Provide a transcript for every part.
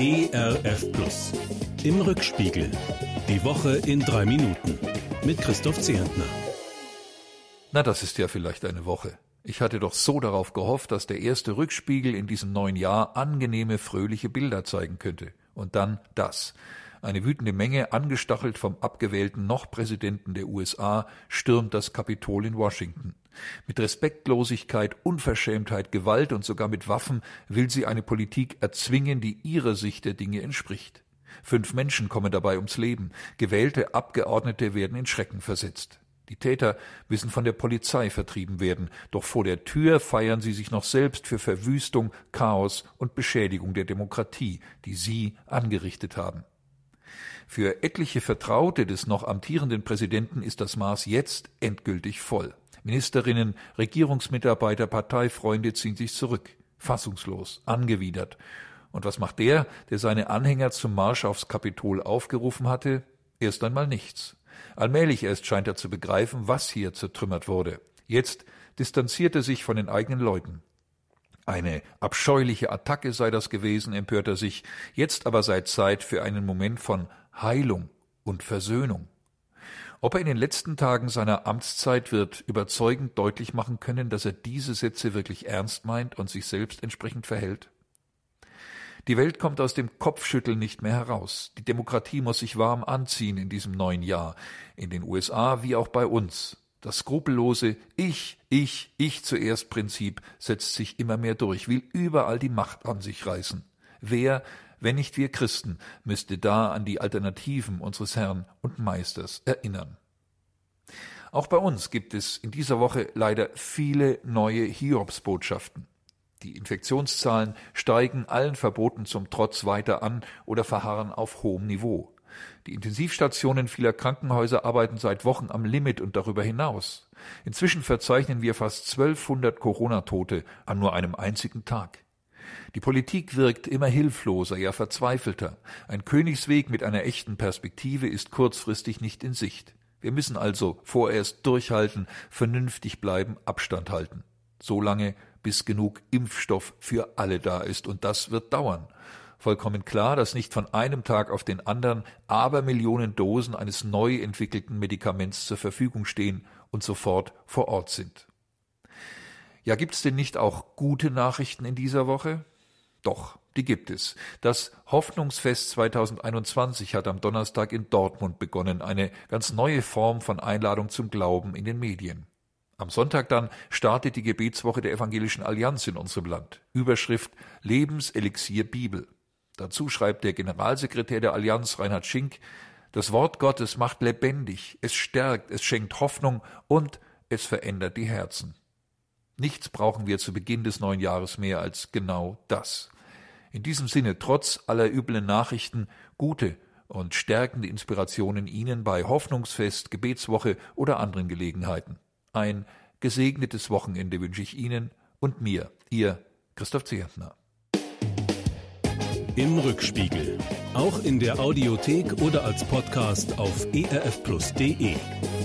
ERF Plus. Im Rückspiegel. Die Woche in drei Minuten. Mit Christoph Zehentner. Na, das ist ja vielleicht eine Woche. Ich hatte doch so darauf gehofft, dass der erste Rückspiegel in diesem neuen Jahr angenehme, fröhliche Bilder zeigen könnte. Und dann das. Eine wütende Menge, angestachelt vom abgewählten Noch-Präsidenten der USA, stürmt das Kapitol in Washington. Mit Respektlosigkeit, Unverschämtheit, Gewalt und sogar mit Waffen will sie eine Politik erzwingen, die ihrer Sicht der Dinge entspricht. Fünf Menschen kommen dabei ums Leben. Gewählte Abgeordnete werden in Schrecken versetzt. Die Täter müssen von der Polizei vertrieben werden, doch vor der Tür feiern sie sich noch selbst für Verwüstung, Chaos und Beschädigung der Demokratie, die sie angerichtet haben. Für etliche Vertraute des noch amtierenden Präsidenten ist das Maß jetzt endgültig voll. Ministerinnen, Regierungsmitarbeiter, Parteifreunde ziehen sich zurück, fassungslos, angewidert. Und was macht der, der seine Anhänger zum Marsch aufs Kapitol aufgerufen hatte? Erst einmal nichts. Allmählich erst scheint er zu begreifen, was hier zertrümmert wurde. Jetzt distanziert er sich von den eigenen Leuten. Eine abscheuliche Attacke sei das gewesen, empört er sich, jetzt aber sei Zeit für einen Moment von Heilung und Versöhnung. Ob er in den letzten Tagen seiner Amtszeit wird überzeugend deutlich machen können, dass er diese Sätze wirklich ernst meint und sich selbst entsprechend verhält? Die Welt kommt aus dem Kopfschütteln nicht mehr heraus. Die Demokratie muss sich warm anziehen in diesem neuen Jahr, in den USA wie auch bei uns. Das skrupellose Ich, ich, ich zuerst Prinzip setzt sich immer mehr durch, will überall die Macht an sich reißen. Wer, wenn nicht wir Christen, müsste da an die Alternativen unseres Herrn und Meisters erinnern. Auch bei uns gibt es in dieser Woche leider viele neue Hiobsbotschaften. Die Infektionszahlen steigen allen Verboten zum Trotz weiter an oder verharren auf hohem Niveau. Die Intensivstationen vieler Krankenhäuser arbeiten seit Wochen am Limit und darüber hinaus. Inzwischen verzeichnen wir fast 1200 Corona-Tote an nur einem einzigen Tag. Die Politik wirkt immer hilfloser, ja verzweifelter. Ein Königsweg mit einer echten Perspektive ist kurzfristig nicht in Sicht. Wir müssen also vorerst durchhalten, vernünftig bleiben, Abstand halten. So lange, bis genug Impfstoff für alle da ist, und das wird dauern. Vollkommen klar, dass nicht von einem Tag auf den anderen Abermillionen Dosen eines neu entwickelten Medikaments zur Verfügung stehen und sofort vor Ort sind. Ja, gibt's denn nicht auch gute Nachrichten in dieser Woche? Doch, die gibt es. Das Hoffnungsfest 2021 hat am Donnerstag in Dortmund begonnen, eine ganz neue Form von Einladung zum Glauben in den Medien. Am Sonntag dann startet die Gebetswoche der Evangelischen Allianz in unserem Land. Überschrift Lebenselixier Bibel. Dazu schreibt der Generalsekretär der Allianz Reinhard Schink, das Wort Gottes macht lebendig, es stärkt, es schenkt Hoffnung und es verändert die Herzen. Nichts brauchen wir zu Beginn des neuen Jahres mehr als genau das. In diesem Sinne, trotz aller üblen Nachrichten, gute und stärkende Inspirationen Ihnen bei Hoffnungsfest, Gebetswoche oder anderen Gelegenheiten. Ein gesegnetes Wochenende wünsche ich Ihnen und mir, Ihr Christoph Zehentner. Im Rückspiegel. Auch in der Audiothek oder als Podcast auf erfplus.de.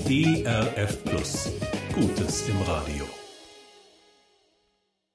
ERF Plus. Gutes im Radio.